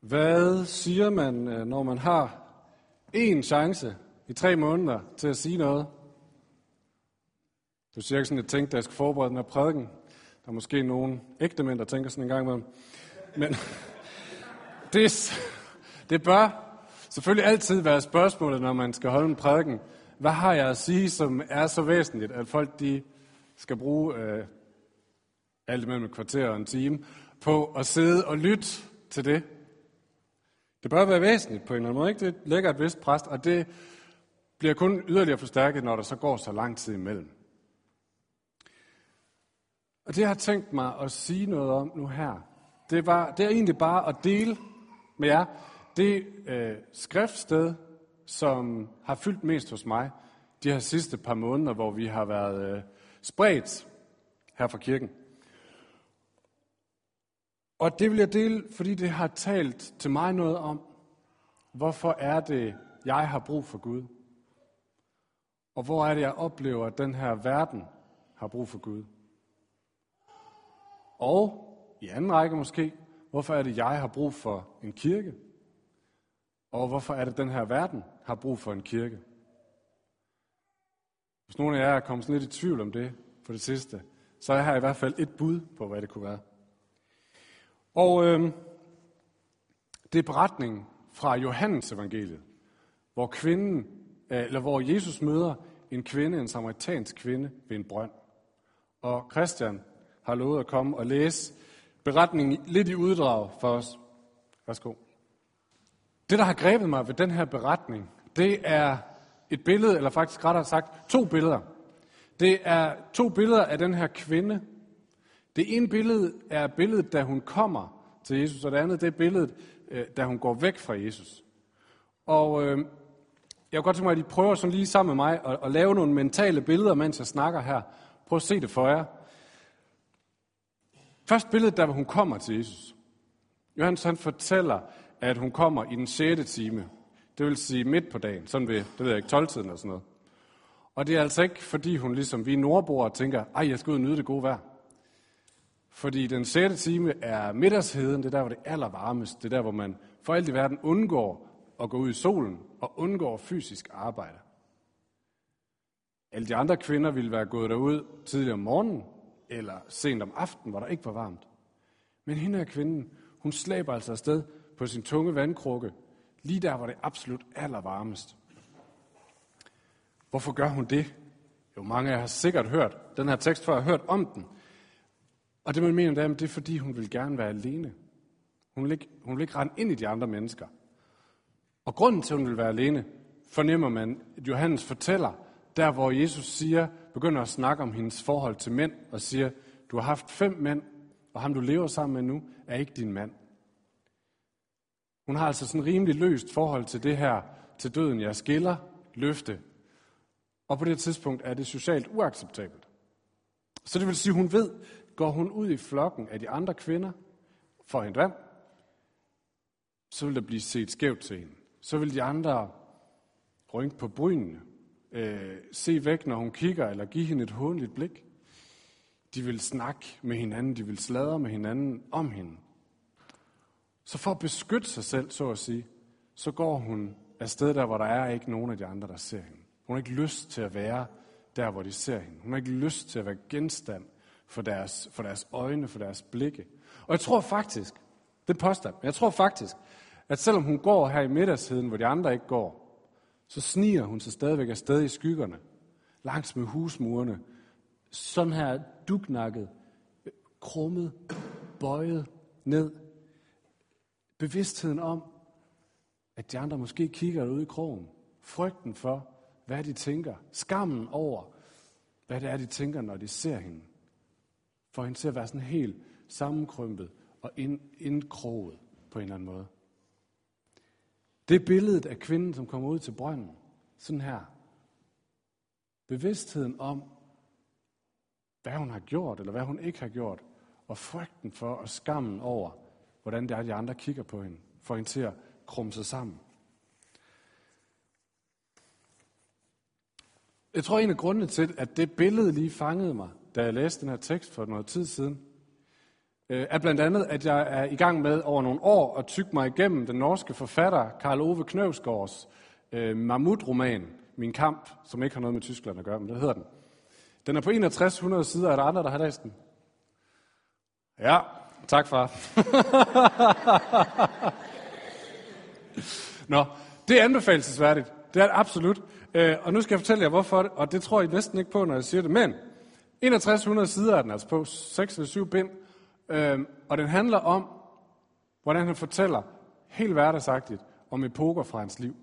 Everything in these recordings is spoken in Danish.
Hvad siger man, øh, når man har én chance i tre måneder til at sige noget? Du siger ikke sådan, at jeg tænkte, at jeg skal forberede den her prædiken. Der er måske nogle ægte mænd, der tænker sådan en gang imellem. Men det, det bør selvfølgelig altid være spørgsmålet, når man skal holde en prædiken. Hvad har jeg at sige, som er så væsentligt, at folk de skal bruge øh, alt mellem et kvarter og en time på at sidde og lytte til det? Det bør være væsentligt på en eller anden måde, ikke? Det lægger et vist præst, og det bliver kun yderligere forstærket, når der så går så lang tid imellem. Og det jeg har tænkt mig at sige noget om nu her, det, var, det er egentlig bare at dele med jer det øh, skriftsted, som har fyldt mest hos mig de her sidste par måneder, hvor vi har været øh, spredt her fra kirken. Og det vil jeg dele, fordi det har talt til mig noget om, hvorfor er det, jeg har brug for Gud? Og hvor er det, jeg oplever, at den her verden har brug for Gud? Og i anden række måske, hvorfor er det, jeg har brug for en kirke? Og hvorfor er det, den her verden har brug for en kirke? Hvis nogen af jer er kommet lidt i tvivl om det for det sidste, så er her i hvert fald et bud på, hvad det kunne være. Og øh, det er beretningen fra Johannes evangeliet, hvor kvinden, øh, eller hvor Jesus møder en kvinde, en samaritansk kvinde ved en brønd. Og Christian har lovet at komme og læse beretningen lidt i uddrag for os. Værsgo. Det, der har grebet mig ved den her beretning, det er et billede, eller faktisk rettere sagt to billeder. Det er to billeder af den her kvinde. Det ene billede er billedet, da hun kommer til Jesus, og det andet det er billedet, øh, da hun går væk fra Jesus. Og øh, jeg kunne godt tænke mig, at I prøver sådan lige sammen med mig at, at lave nogle mentale billeder, mens jeg snakker her. Prøv at se det for jer. Først billedet, da hun kommer til Jesus. Johannes han fortæller, at hun kommer i den 6. time. Det vil sige midt på dagen, sådan ved, det ved jeg ikke, 12-tiden eller sådan noget. Og det er altså ikke, fordi hun ligesom vi nordboere tænker, ej, jeg skal ud og nyde det gode vejr. Fordi den 6. time er middagsheden, det er der, hvor det er allervarmest. Det er der, hvor man for alt i verden undgår at gå ud i solen og undgår fysisk arbejde. Alle de andre kvinder ville være gået derud tidligere om morgenen, eller sent om aftenen, hvor der ikke var varmt. Men hende her kvinden, hun slæber altså afsted på sin tunge vandkrukke, lige der, hvor det er absolut allervarmest. Hvorfor gør hun det? Jo, mange af jer har sikkert hørt den her tekst før, har hørt om den. Og det man mener, det er, det er fordi, hun vil gerne være alene. Hun vil, ikke, hun vil ikke rende ind i de andre mennesker. Og grunden til, at hun vil være alene, fornemmer man, at Johannes fortæller, der hvor Jesus siger, begynder at snakke om hendes forhold til mænd, og siger, du har haft fem mænd, og ham du lever sammen med nu, er ikke din mand. Hun har altså sådan rimelig løst forhold til det her, til døden, jeg skiller, løfte. Og på det tidspunkt er det socialt uacceptabelt. Så det vil sige, hun ved, går hun ud i flokken af de andre kvinder for hende vand, så vil der blive set skævt til hende. Så vil de andre rynke på brynene, øh, se væk, når hun kigger, eller give hende et håndligt blik. De vil snakke med hinanden, de vil sladre med hinanden om hende. Så for at beskytte sig selv, så at sige, så går hun afsted der, hvor der er ikke nogen af de andre, der ser hende. Hun har ikke lyst til at være der, hvor de ser hende. Hun har ikke lyst til at være genstand for deres, for deres øjne, for deres blikke. Og jeg tror faktisk, det påstår jeg, jeg tror faktisk, at selvom hun går her i middagsheden, hvor de andre ikke går, så sniger hun sig stadigvæk afsted i skyggerne, langs med husmurene, sådan her dugnakket, krummet, bøjet ned Bevidstheden om, at de andre måske kigger ud i krogen. Frygten for, hvad de tænker. Skammen over, hvad det er, de tænker, når de ser hende får hende til at være sådan helt sammenkrympet og ind, indkroget på en eller anden måde. Det er billedet af kvinden, som kommer ud til brønden. Sådan her. Bevidstheden om, hvad hun har gjort, eller hvad hun ikke har gjort. Og frygten for og skammen over, hvordan det er, de andre kigger på hende, får hende til at krumme sig sammen. Jeg tror, en af grundene til, at det billede lige fangede mig, da jeg læste den her tekst for noget tid siden, øh, er blandt andet, at jeg er i gang med over nogle år at tygge mig igennem den norske forfatter Karl Ove Knøvsgaards øh, Mammut-roman, Min Kamp, som ikke har noget med Tyskland at gøre, men det hedder den. Den er på 6100 sider. Er der andre, der har læst den? Ja, tak far. Nå, det er anbefalesværdigt. Det er det absolut. Øh, og nu skal jeg fortælle jer, hvorfor og det tror I næsten ikke på, når jeg siger det. Men 6100 sider er den altså på, 6 eller 7 bind, øh, og den handler om, hvordan han fortæller helt hverdagsagtigt om epoker fra hans liv.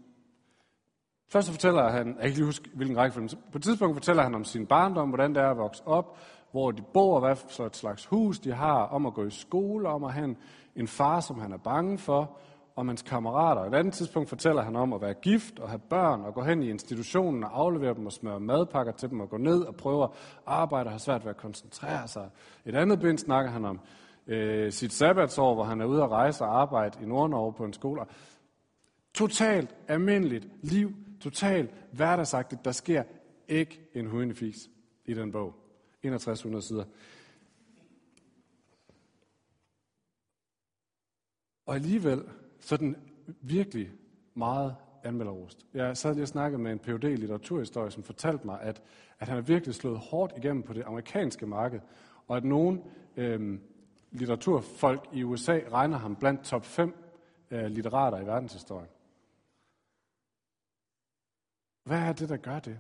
Først så fortæller han, jeg kan ikke lige huske, hvilken rækkefølge, på et tidspunkt fortæller han om sin barndom, hvordan det er at vokse op, hvor de bor, hvad for et slags hus de har, om at gå i skole, om at have en far, som han er bange for, om hans kammerater. Et andet tidspunkt fortæller han om at være gift og have børn og gå hen i institutionen og aflevere dem og smøre madpakker til dem og gå ned og prøve at arbejde og have svært ved at koncentrere sig. Et andet bind snakker han om øh, sit sabbatsår, hvor han er ude at rejse og arbejde i Nordnorge på en skole. Totalt almindeligt liv, totalt hverdagsagtigt. Der sker ikke en hundefis i den bog. 6100 sider. Og alligevel så virkelig meget anmelderost. Jeg sad lige og snakkede med en phd i litteraturhistorie, som fortalte mig, at, at han har virkelig slået hårdt igennem på det amerikanske marked, og at nogle øh, litteraturfolk i USA regner ham blandt top 5 øh, litterater i verdenshistorien. Hvad er det, der gør det?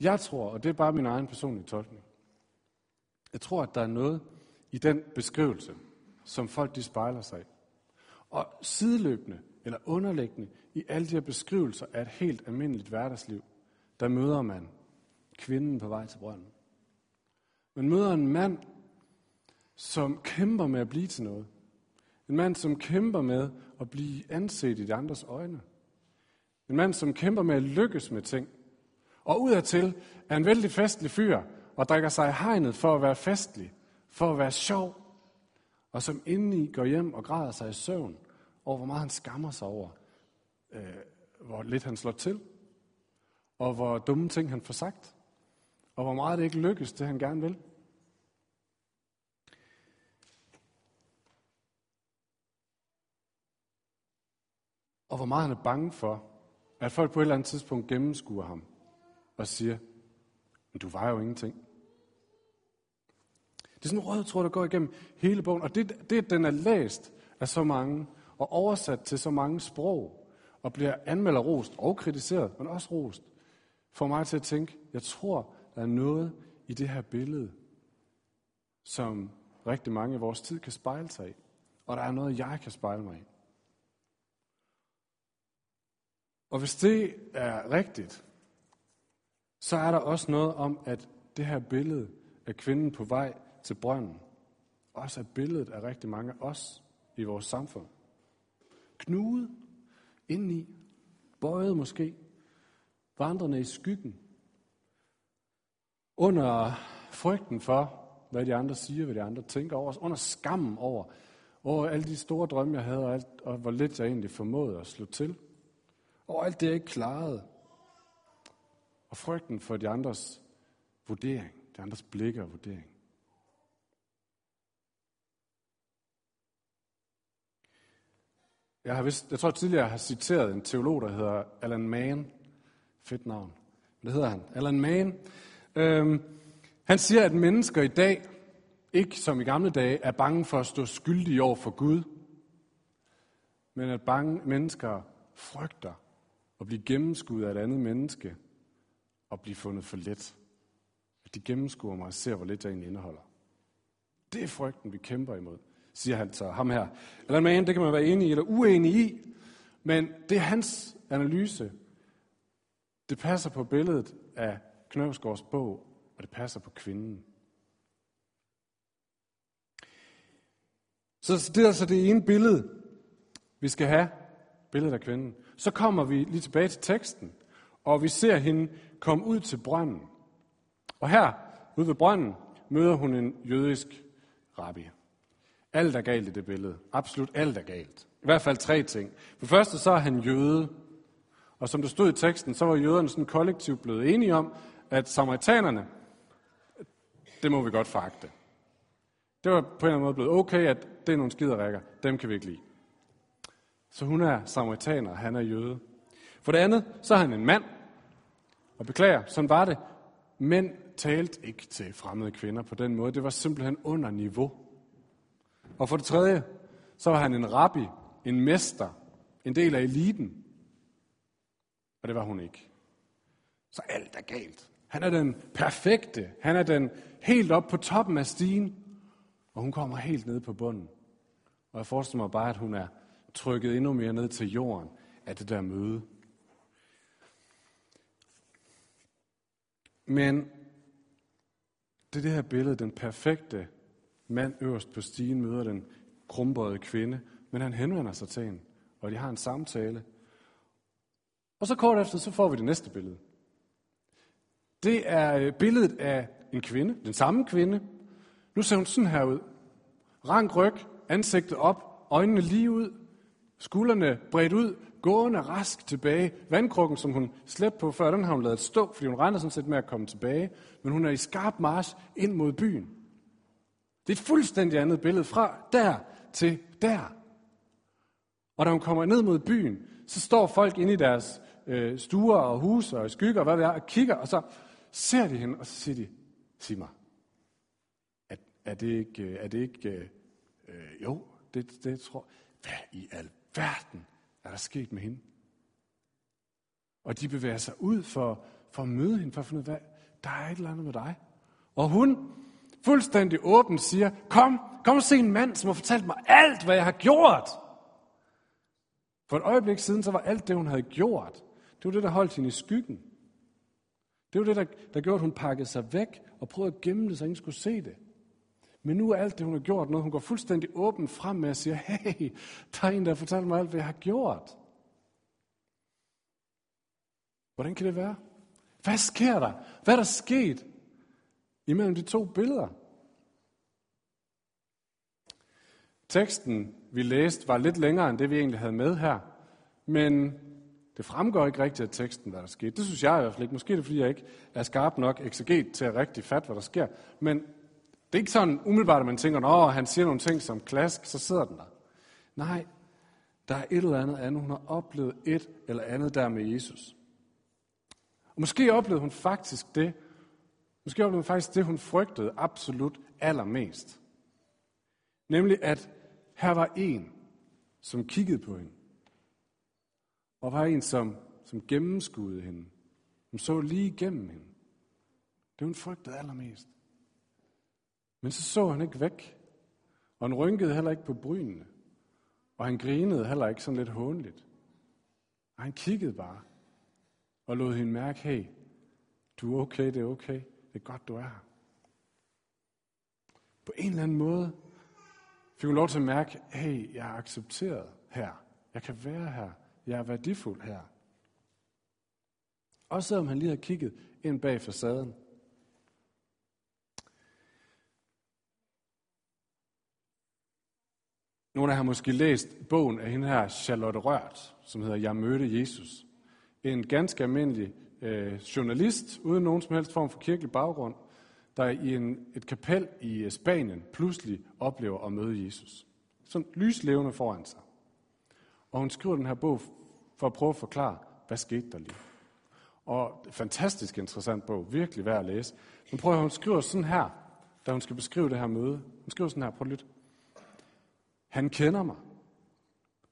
Jeg tror, og det er bare min egen personlige tolkning, jeg tror, at der er noget i den beskrivelse, som folk de spejler sig i. Og sideløbende eller underliggende i alle de her beskrivelser af et helt almindeligt hverdagsliv, der møder man kvinden på vej til brønden. Man møder en mand, som kæmper med at blive til noget. En mand, som kæmper med at blive anset i de andres øjne. En mand, som kæmper med at lykkes med ting. Og udadtil er en vældig festlig fyr, og drikker sig i hegnet for at være festlig, for at være sjov, og som indeni går hjem og græder sig i søvn over, hvor meget han skammer sig over, øh, hvor lidt han slår til, og hvor dumme ting han får sagt, og hvor meget det ikke lykkes, det han gerne vil. Og hvor meget han er bange for, at folk på et eller andet tidspunkt gennemskuer ham og siger, men du var jo ingenting. Det er sådan en rød tråd, der går igennem hele bogen, og det, det den er læst af så mange, og oversat til så mange sprog, og bliver anmeldt rost og kritiseret, men også rost, får mig til at tænke, jeg tror, der er noget i det her billede, som rigtig mange i vores tid kan spejle sig i. Og der er noget, jeg kan spejle mig i. Og hvis det er rigtigt, så er der også noget om, at det her billede af kvinden på vej til brønden, også er billedet af rigtig mange af os i vores samfund. Knude indeni, bøjet måske, vandrende i skyggen, under frygten for, hvad de andre siger, hvad de andre tænker over, under skammen over, over alle de store drømme, jeg havde, og, alt, og hvor lidt jeg egentlig formåede at slå til. Og alt det, jeg ikke klarede. Og frygten for de andres vurdering, de andres blikke og vurdering. Jeg, har vist, jeg tror tidligere, jeg har citeret en teolog, der hedder Alan Mann. Fedt navn. Det hedder han. Alan Mann. Øhm, han siger, at mennesker i dag, ikke som i gamle dage, er bange for at stå skyldige over for Gud, men at bange mennesker frygter at blive gennemskuddet af et andet menneske og blive fundet for let. At de gennemskuer mig og ser, hvor lidt jeg egentlig indeholder. Det er frygten, vi kæmper imod siger han så ham her. Eller man, det kan man være enig i eller uenig i, men det er hans analyse. Det passer på billedet af Knøvsgaards bog, og det passer på kvinden. Så det er altså det ene billede, vi skal have, billedet af kvinden. Så kommer vi lige tilbage til teksten, og vi ser hende komme ud til brønden. Og her, ude ved brønden, møder hun en jødisk rabbi. Alt er galt i det billede. Absolut alt er galt. I hvert fald tre ting. For første så er han jøde. Og som der stod i teksten, så var jøderne sådan kollektivt blevet enige om, at samaritanerne, det må vi godt fakte. Det var på en eller anden måde blevet okay, at det er nogle skiderækker. Dem kan vi ikke lide. Så hun er samaritaner, han er jøde. For det andet, så er han en mand. Og beklager, sådan var det. Mænd talte ikke til fremmede kvinder på den måde. Det var simpelthen under niveau. Og for det tredje, så var han en rabbi, en mester, en del af eliten. Og det var hun ikke. Så alt er galt. Han er den perfekte. Han er den helt op på toppen af stigen. Og hun kommer helt ned på bunden. Og jeg forestiller mig bare, at hun er trykket endnu mere ned til jorden af det der møde. Men det er det her billede, den perfekte mand øverst på stigen møder den krumbøjede kvinde, men han henvender sig til hende, og de har en samtale. Og så kort efter, så får vi det næste billede. Det er øh, billedet af en kvinde, den samme kvinde. Nu ser hun sådan her ud. Rank ryg, ansigtet op, øjnene lige ud, skuldrene bredt ud, gående rask tilbage. Vandkrukken, som hun slæbte på før, den har hun lavet stå, fordi hun regner sådan set med at komme tilbage. Men hun er i skarp march ind mod byen. Det er et fuldstændig andet billede fra der til der. Og da hun kommer ned mod byen, så står folk inde i deres øh, stuer og huse og skygger og hvad det er, og kigger, og så ser de hende, og så siger de, sig mig, er, er det ikke, øh, er det ikke øh, øh, jo, det, det tror hvad i alverden er der sket med hende? Og de bevæger sig ud for, for at møde hende, for at finde ud af, hvad, der er et eller andet med dig. Og hun fuldstændig åben siger, kom, kom og se en mand, som har fortalt mig alt, hvad jeg har gjort. For et øjeblik siden, så var alt det, hun havde gjort, det var det, der holdt hende i skyggen. Det var det, der, der gjorde, at hun pakkede sig væk og prøvede at gemme det, så ingen skulle se det. Men nu er alt det, hun har gjort, noget hun går fuldstændig åben frem med og siger, hey, der er en, der har fortalt mig alt, hvad jeg har gjort. Hvordan kan det være? Hvad sker der? Hvad er der sket imellem de to billeder? Teksten, vi læste, var lidt længere end det, vi egentlig havde med her. Men det fremgår ikke rigtigt af teksten, hvad der skete. Det synes jeg i hvert fald ikke. Måske er det, fordi jeg ikke er skarp nok ekseget til at rigtig fatte, hvad der sker. Men det er ikke sådan umiddelbart, at man tænker, at han siger nogle ting som klask, så sidder den der. Nej, der er et eller andet andet. Hun har oplevet et eller andet der med Jesus. Og måske oplevede hun faktisk det, måske oplevede hun faktisk det, hun frygtede absolut allermest. Nemlig, at her var en, som kiggede på hende. Og var en, som, som gennemskuede hende. Som så lige igennem hende. Det hun frygtede allermest. Men så så han ikke væk. Og han rynkede heller ikke på brynene. Og han grinede heller ikke sådan lidt hånligt. Og han kiggede bare. Og lod hende mærke, hey, du er okay, det er okay. Det er godt, du er her. På en eller anden måde fik hun lov til at mærke, hey, jeg er accepteret her. Jeg kan være her. Jeg er værdifuld her. Også selvom han lige har kigget ind bag facaden. Nogle af jer har måske læst bogen af hende her, Charlotte Rørt, som hedder Jeg mødte Jesus. En ganske almindelig øh, journalist, uden nogen som helst form for kirkelig baggrund, der i en, et kapel i øh, Spanien pludselig oplever at møde Jesus. Sådan lyslevende foran sig. Og hun skriver den her bog for at prøve at forklare, hvad skete der lige. Og fantastisk interessant bog, virkelig værd at læse. Men prøv at hun skriver sådan her, da hun skal beskrive det her møde. Hun skriver sådan her, prøv at lytte. Han kender mig.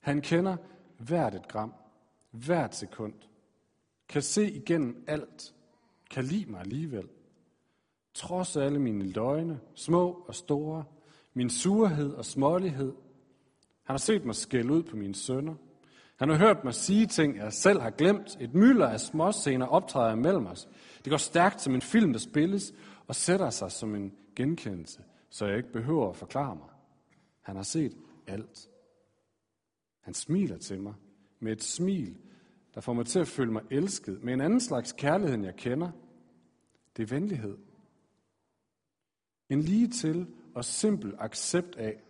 Han kender hvert et gram, hvert sekund. Kan se igennem alt. Kan lide mig alligevel. Trods alle mine løgne, små og store, min surhed og smålighed. Han har set mig skælde ud på mine sønner. Han har hørt mig sige ting, jeg selv har glemt. Et mylder af småscener optræder imellem os. Det går stærkt som en film, der spilles, og sætter sig som en genkendelse, så jeg ikke behøver at forklare mig. Han har set alt. Han smiler til mig med et smil, der får mig til at føle mig elsket, med en anden slags kærlighed, end jeg kender. Det er venlighed. En lige til og simpel accept af,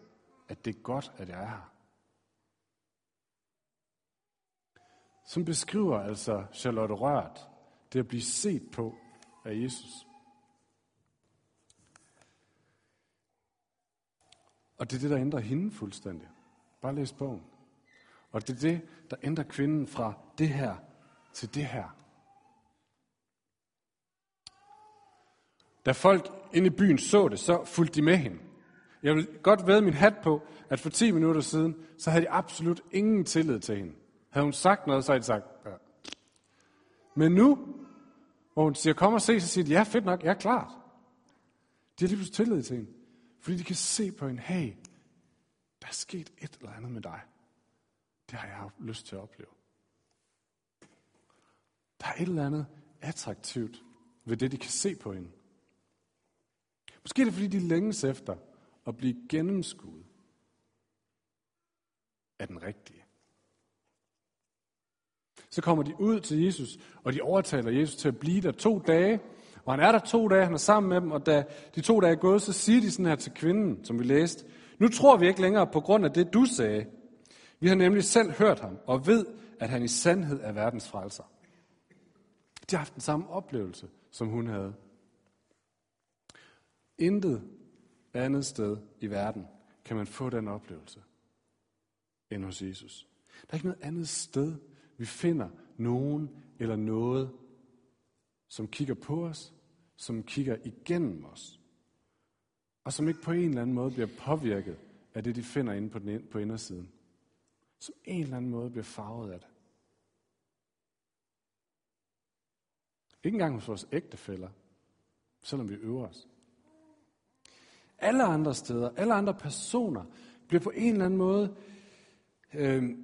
at det er godt, at jeg er her. Som beskriver altså Charlotte Rørt det at blive set på af Jesus. Og det er det, der ændrer hende fuldstændig. Bare læs bogen. Og det er det, der ændrer kvinden fra det her til det her. Da folk inde i byen så det, så fulgte de med hende. Jeg vil godt væde min hat på, at for 10 minutter siden, så havde de absolut ingen tillid til hende. Havde hun sagt noget, så havde de sagt, ja. Men nu, hvor hun siger, kom og se, så siger de, ja, fedt nok, jeg er klart. De har lige pludselig tillid til hende. Fordi de kan se på en, hey, der er sket et eller andet med dig. Det har jeg haft lyst til at opleve. Der er et eller andet attraktivt ved det, de kan se på hende. Måske er det, fordi de længes efter at blive gennemskuet af den rigtige. Så kommer de ud til Jesus, og de overtaler Jesus til at blive der to dage. Og han er der to dage, han er sammen med dem, og da de to dage er gået, så siger de sådan her til kvinden, som vi læste. Nu tror vi ikke længere på grund af det, du sagde. Vi har nemlig selv hørt ham, og ved, at han i sandhed er verdens frelser. De har haft den samme oplevelse, som hun havde. Intet andet sted i verden kan man få den oplevelse end hos Jesus. Der er ikke noget andet sted, vi finder nogen eller noget, som kigger på os, som kigger igennem os, og som ikke på en eller anden måde bliver påvirket af det, de finder inde på, den, på indersiden. Som en eller anden måde bliver farvet af det. Ikke engang hos vores ægtefæller, selvom vi øver os. Alle andre steder, alle andre personer, bliver på en eller anden måde øh,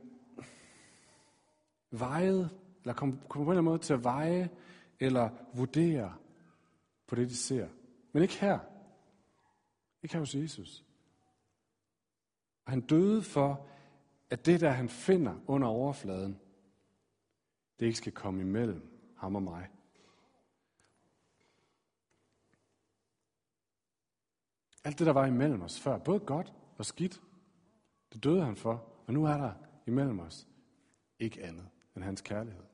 vejet, eller kommer kom på en eller anden måde til at veje, eller vurdere på det, de ser. Men ikke her. Ikke her hos Jesus. Han døde for, at det, der han finder under overfladen, det ikke skal komme imellem ham og mig. Alt det, der var imellem os før, både godt og skidt, det døde han for, og nu er der imellem os ikke andet end hans kærlighed.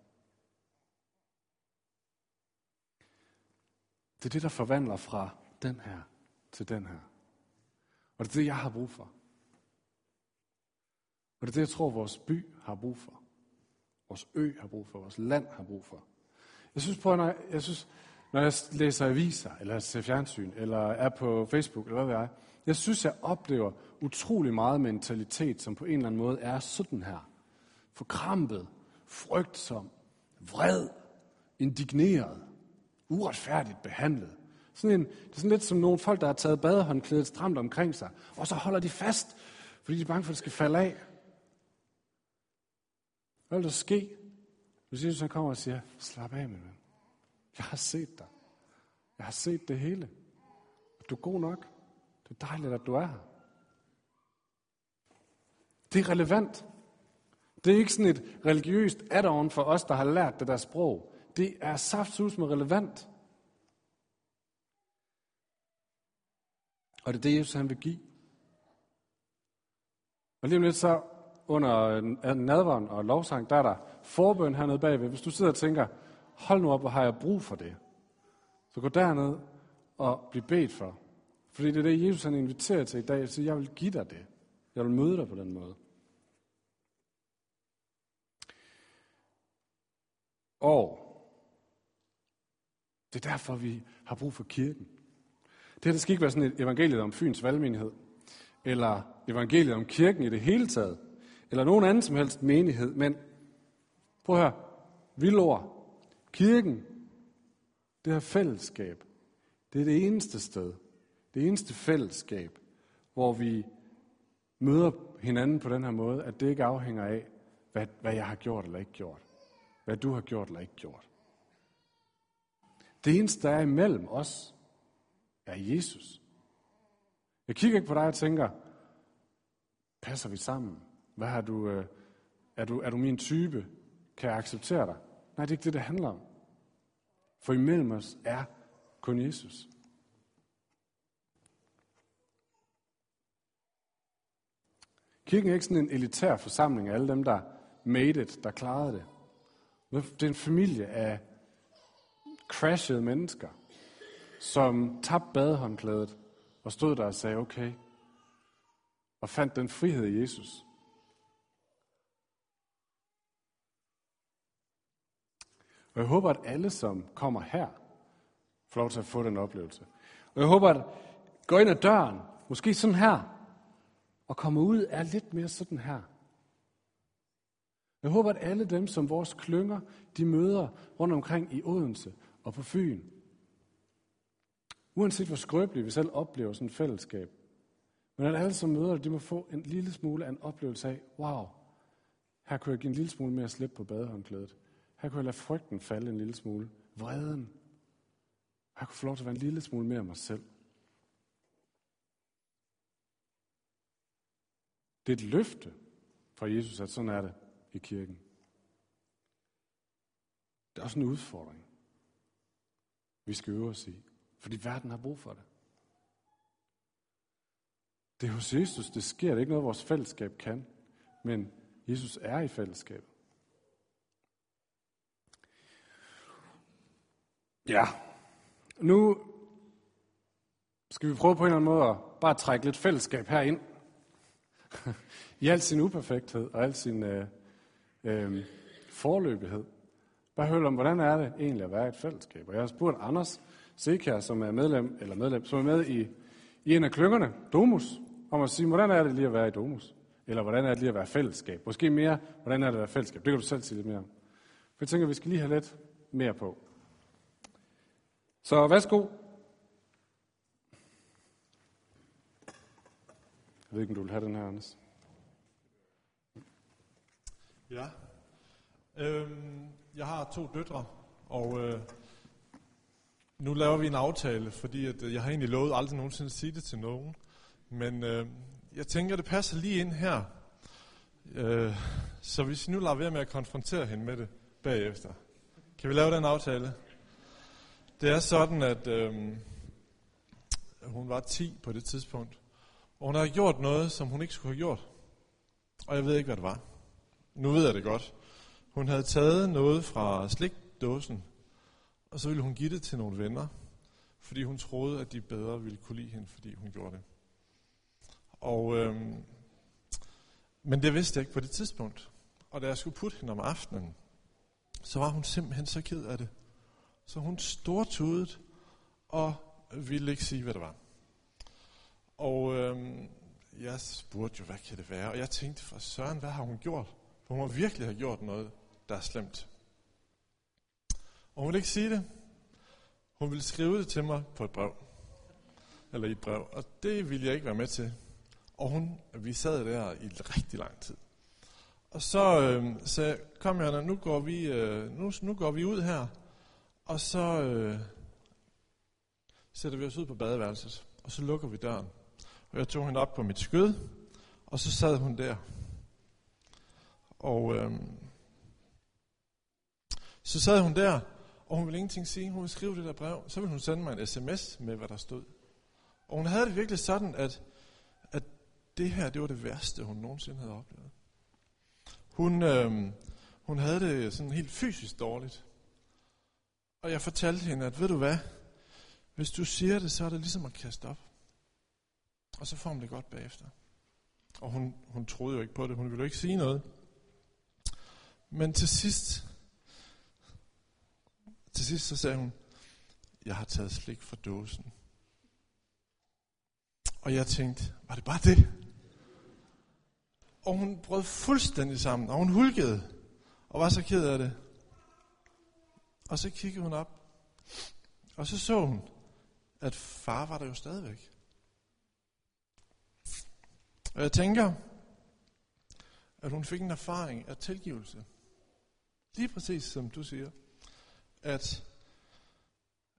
Det er det, der forvandler fra den her til den her. Og det er det, jeg har brug for. Og det er det, jeg tror, vores by har brug for. Vores ø har brug for. Vores land har brug for. Jeg synes, på, når jeg, jeg synes, når jeg læser aviser, eller ser fjernsyn, eller er på Facebook, eller hvad det er, jeg synes, jeg oplever utrolig meget mentalitet, som på en eller anden måde er sådan her. Forkrampet, frygtsom, vred, indigneret, uretfærdigt behandlet. Sådan en, det er sådan lidt som nogle folk, der har taget badehåndklædet stramt omkring sig, og så holder de fast, fordi de er bange for, at det skal falde af. Hvad vil der ske, hvis Jesus kommer og siger, slap af, min ven. Jeg har set dig. Jeg har set det hele. Du er god nok. Det er dejligt, at du er her. Det er relevant. Det er ikke sådan et religiøst add-on for os, der har lært det der sprog. Det er saftsus med relevant. Og det er det, Jesus han vil give. Og lige om lidt så, under nadveren og lovsang, der er der forbøn hernede bagved. Hvis du sidder og tænker, hold nu op, hvor har jeg brug for det? Så gå derned og bliv bedt for. Fordi det er det, Jesus han inviterer til i dag. Så jeg vil give dig det. Jeg vil møde dig på den måde. Og det er derfor, vi har brug for kirken. Det her det skal ikke være sådan et evangeliet om Fyns valgmenighed, eller evangeliet om kirken i det hele taget, eller nogen anden som helst menighed, men prøv at høre, vildord, kirken, det her fællesskab, det er det eneste sted, det eneste fællesskab, hvor vi møder hinanden på den her måde, at det ikke afhænger af, hvad, hvad jeg har gjort eller ikke gjort. Hvad du har gjort eller ikke gjort. Det eneste, der er imellem os, er Jesus. Jeg kigger ikke på dig og tænker, passer vi sammen? Hvad har du, øh, er, du, er du min type? Kan jeg acceptere dig? Nej, det er ikke det, det handler om. For imellem os er kun Jesus. Kirken er ikke sådan en elitær forsamling af alle dem, der made it, der klarede det. Det er en familie af crashede mennesker, som tabte badehåndklædet og stod der og sagde, okay, og fandt den frihed i Jesus. Og jeg håber, at alle, som kommer her, får lov til at få den oplevelse. Og jeg håber, at gå ind ad døren, måske sådan her, og komme ud er lidt mere sådan her. Jeg håber, at alle dem, som vores klynger, de møder rundt omkring i Odense og på Fyn, uanset hvor skrøbeligt vi selv oplever sådan et fællesskab, men at alle, som møder det, de må få en lille smule af en oplevelse af, wow, her kunne jeg give en lille smule mere slip på badehåndklædet. Her kunne jeg lade frygten falde en lille smule. Vreden. Her kunne få lov til at være en lille smule mere mig selv. Det er et løfte fra Jesus, at sådan er det i kirken. Det er også en udfordring, vi skal øve os i, fordi verden har brug for det. Det er hos Jesus, det sker. Det er ikke noget, vores fællesskab kan, men Jesus er i fællesskab. Ja, nu skal vi prøve på en eller anden måde at bare trække lidt fællesskab herind. I al sin uperfekthed og al sin øh, øh, forløbighed. Bare hør om, hvordan er det egentlig at være i et fællesskab? Og jeg har spurgt Anders Sekær, som er medlem, eller medlem, som er med i, i en af klyngerne, Domus, om at sige, hvordan er det lige at være i Domus? Eller hvordan er det lige at være fællesskab? Måske mere, hvordan er det at være fællesskab? Det kan du selv sige lidt mere om. For jeg tænker, vi skal lige have lidt mere på. Så værsgo. Jeg ved ikke, om du vil have den her, Anders. Ja. Øhm, jeg har to døtre, og øh, nu laver vi en aftale, fordi at, øh, jeg har egentlig lovet aldrig nogensinde at sige det til nogen. Men øh, jeg tænker, det passer lige ind her. Øh, så hvis vi nu lader være med at konfrontere hende med det bagefter, kan vi lave den aftale? Det er sådan, at øh, hun var 10 på det tidspunkt, og hun har gjort noget, som hun ikke skulle have gjort. Og jeg ved ikke, hvad det var. Nu ved jeg det godt. Hun havde taget noget fra slikdåsen, og så ville hun give det til nogle venner, fordi hun troede, at de bedre ville kunne lide hende, fordi hun gjorde det. Og, øh, men det vidste jeg ikke på det tidspunkt. Og da jeg skulle putte hende om aftenen, så var hun simpelthen så ked af det. Så hun stortudet og ville ikke sige, hvad det var. Og øhm, jeg spurgte jo, hvad kan det være? Og jeg tænkte, for Søren, hvad har hun gjort? For hun må virkelig have gjort noget, der er slemt. Og hun ville ikke sige det. Hun ville skrive det til mig på et brev. Eller i et brev. Og det ville jeg ikke være med til. Og hun, vi sad der i rigtig lang tid. Og så øh, sagde kom jeg, nu går vi, øh, nu, nu går vi ud her. Og så øh, sætter vi os ud på badeværelset. Og så lukker vi døren. Og jeg tog hende op på mit skød. Og så sad hun der. Og øh, så sad hun der, og hun ville ingenting sige. Hun ville skrive det der brev. Så ville hun sende mig en sms med, hvad der stod. Og hun havde det virkelig sådan, at, at det her, det var det værste, hun nogensinde havde oplevet. Hun, øh, hun havde det sådan helt fysisk dårligt. Og jeg fortalte hende, at ved du hvad, hvis du siger det, så er det ligesom at kaste op. Og så får hun det godt bagefter. Og hun, hun troede jo ikke på det, hun ville jo ikke sige noget. Men til sidst, til sidst så sagde hun, jeg har taget slik fra dåsen. Og jeg tænkte, var det bare det? Og hun brød fuldstændig sammen, og hun hulkede, og var så ked af det. Og så kiggede hun op, og så så hun, at far var der jo stadigvæk. Og jeg tænker, at hun fik en erfaring af tilgivelse. Lige præcis som du siger at,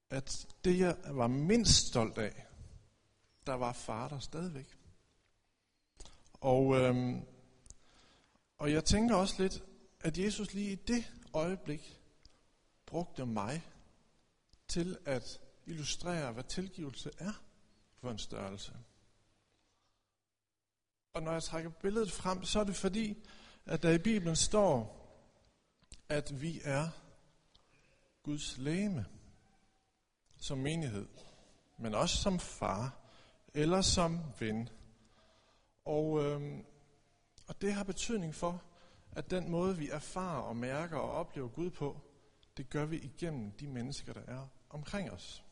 at det, jeg var mindst stolt af, der var far der stadigvæk. Og, øhm, og jeg tænker også lidt, at Jesus lige i det øjeblik brugte mig til at illustrere, hvad tilgivelse er for en størrelse. Og når jeg trækker billedet frem, så er det fordi, at der i Bibelen står, at vi er Guds læme som menighed, men også som far eller som ven. Og, øhm, og det har betydning for, at den måde, vi erfarer og mærker og oplever Gud på, det gør vi igennem de mennesker, der er omkring os.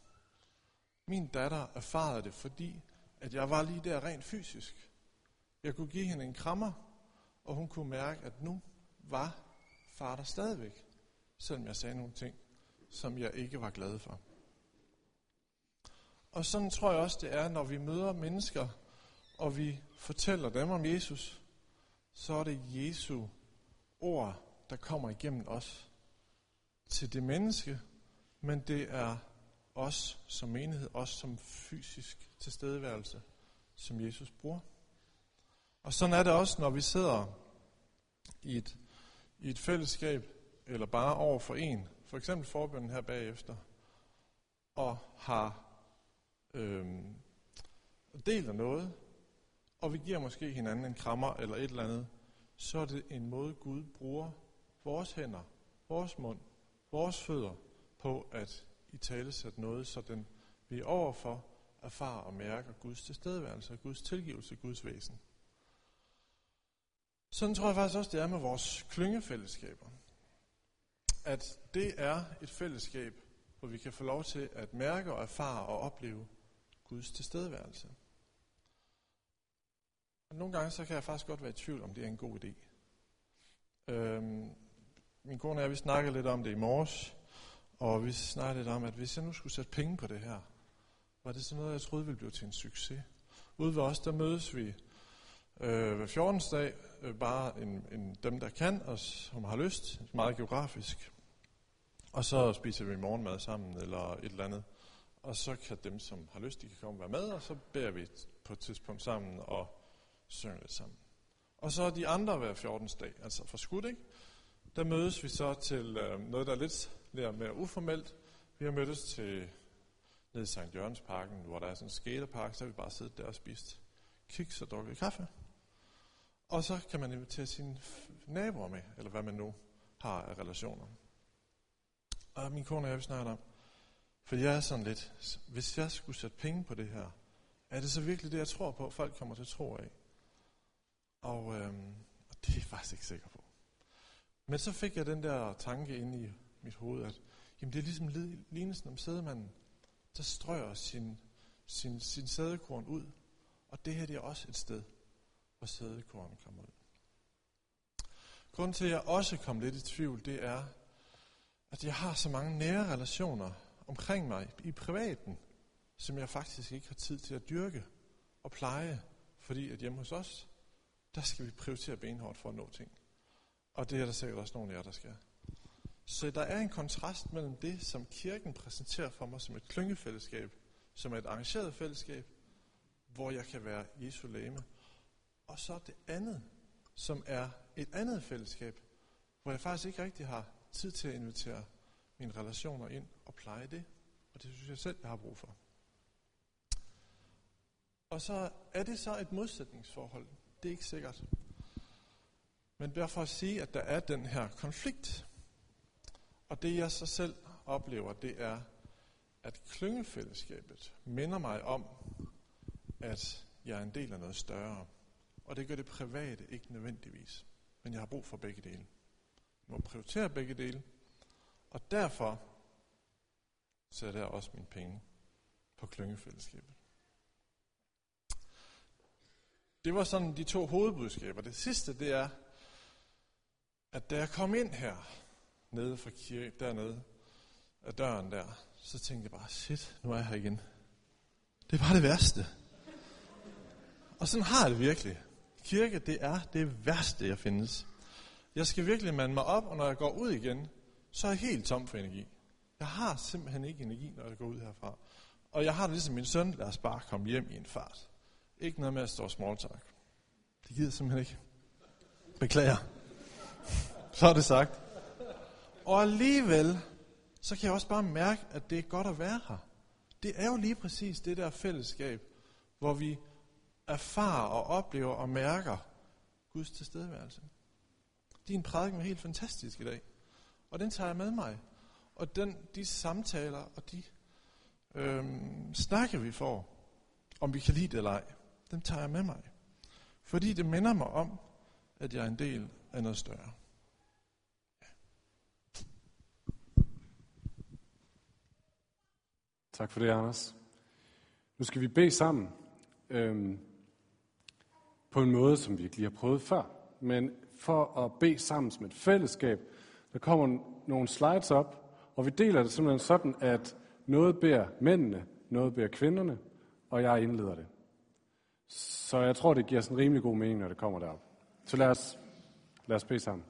Min datter erfarede det, fordi at jeg var lige der rent fysisk. Jeg kunne give hende en krammer, og hun kunne mærke, at nu var far der stadigvæk, selvom jeg sagde nogle ting, som jeg ikke var glad for. Og sådan tror jeg også, det er, når vi møder mennesker, og vi fortæller dem om Jesus, så er det Jesu ord, der kommer igennem os til det menneske, men det er os som menighed, os som fysisk tilstedeværelse, som Jesus bruger. Og sådan er det også, når vi sidder i et, i et fællesskab, eller bare over for en, for eksempel forbønden her bagefter, og har øhm, deler noget, og vi giver måske hinanden en krammer eller et eller andet, så er det en måde, Gud bruger vores hænder, vores mund, vores fødder på at i tale sætte noget, så den vi overfor erfarer og mærker Guds tilstedeværelse, Guds tilgivelse, Guds væsen. Sådan tror jeg faktisk også, det er med vores klyngefællesskaber. At det er et fællesskab, hvor vi kan få lov til at mærke og erfare og opleve Guds tilstedeværelse. Og nogle gange så kan jeg faktisk godt være i tvivl, om det er en god idé. Øhm, min kone og jeg, vi snakkede lidt om det i morges, og vi snakkede lidt om, at hvis jeg nu skulle sætte penge på det her, var det sådan noget, jeg troede ville blive til en succes. Ude ved os, der mødes vi øh, hver 14. dag, øh, bare en, en, dem, der kan, og som har lyst, meget geografisk. Og så spiser vi morgenmad sammen, eller et eller andet. Og så kan dem, som har lyst, de kan komme og være med, og så beder vi på et tidspunkt sammen og synger lidt sammen. Og så de andre hver 14. dag, altså for skud, ikke? Der mødes vi så til øh, noget, der er lidt, mere uformelt. Vi har mødtes til ned i St. Jørgensparken, hvor der er sådan en skaterpark, så har vi bare siddet der og spist kiks og drukket kaffe. Og så kan man invitere sine naboer med, eller hvad man nu har af relationer. Og min kone og jeg, vi snakker om, for jeg er sådan lidt, hvis jeg skulle sætte penge på det her, er det så virkelig det, jeg tror på, folk kommer til at tro af? Og, øhm, og det er jeg faktisk ikke sikker på. Men så fik jeg den der tanke ind i mit hoved, at jamen, det er ligesom lignelsen om sædemanden, der strøger sin, sin, sin sædekorn ud. Og det her det er også et sted, hvor sædekorn kommer ud. Grunden til, at jeg også kom lidt i tvivl, det er, at jeg har så mange nære relationer omkring mig i privaten, som jeg faktisk ikke har tid til at dyrke og pleje, fordi at hjemme hos os, der skal vi prioritere benhårdt for at nå ting. Og det er der sikkert også nogle af jer, der skal. Så der er en kontrast mellem det, som kirken præsenterer for mig som et klyngefællesskab, som er et arrangeret fællesskab, hvor jeg kan være Jesu læme, og så det andet, som er et andet fællesskab, hvor jeg faktisk ikke rigtig har tid til at invitere mine relationer ind og pleje det. Og det synes jeg selv, jeg har brug for. Og så er det så et modsætningsforhold. Det er ikke sikkert. Men derfor at sige, at der er den her konflikt. Og det jeg så selv oplever, det er, at klyngefællesskabet minder mig om, at jeg er en del af noget større. Og det gør det private ikke nødvendigvis. Men jeg har brug for begge dele. Jeg må prioritere begge dele. Og derfor sætter jeg også mine penge på klyngefællesskabet. Det var sådan de to hovedbudskaber. Det sidste, det er, at da jeg kom ind her, nede fra kirke, dernede af døren der, så tænkte jeg bare, shit, nu er jeg her igen. Det er bare det værste. Og sådan har jeg det virkelig. Kirke, det er det værste, jeg findes. Jeg skal virkelig mande mig op, og når jeg går ud igen, så er jeg helt tom for energi. Jeg har simpelthen ikke energi, når jeg går ud herfra. Og jeg har det ligesom min søn, lad os bare komme hjem i en fart. Ikke noget med at stå small talk. Det gider simpelthen ikke. Beklager. Så er det sagt. Og alligevel, så kan jeg også bare mærke, at det er godt at være her. Det er jo lige præcis det der fællesskab, hvor vi erfarer og oplever og mærker Guds tilstedeværelse. Din prædiken var helt fantastisk i dag. Og den tager jeg med mig. Og den, de samtaler og de øhm, snakke, vi får, om vi kan lide det eller ej, dem tager jeg med mig. Fordi det minder mig om, at jeg er en del af noget større. Tak for det, Anders. Nu skal vi bede sammen øhm, på en måde, som vi ikke lige har prøvet før. Men for at bede sammen som et fællesskab, der kommer nogle slides op, og vi deler det simpelthen sådan, at noget beder mændene, noget beder kvinderne, og jeg indleder det. Så jeg tror, det giver sådan en rimelig god mening, når det kommer derop. Så lad os, lad os bede sammen.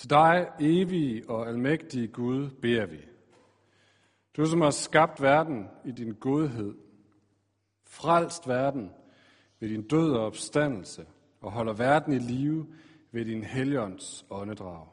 Til dig, evige og almægtige Gud, beder vi. Du som har skabt verden i din godhed, frelst verden ved din død og opstandelse, og holder verden i live ved din helligånds åndedrag.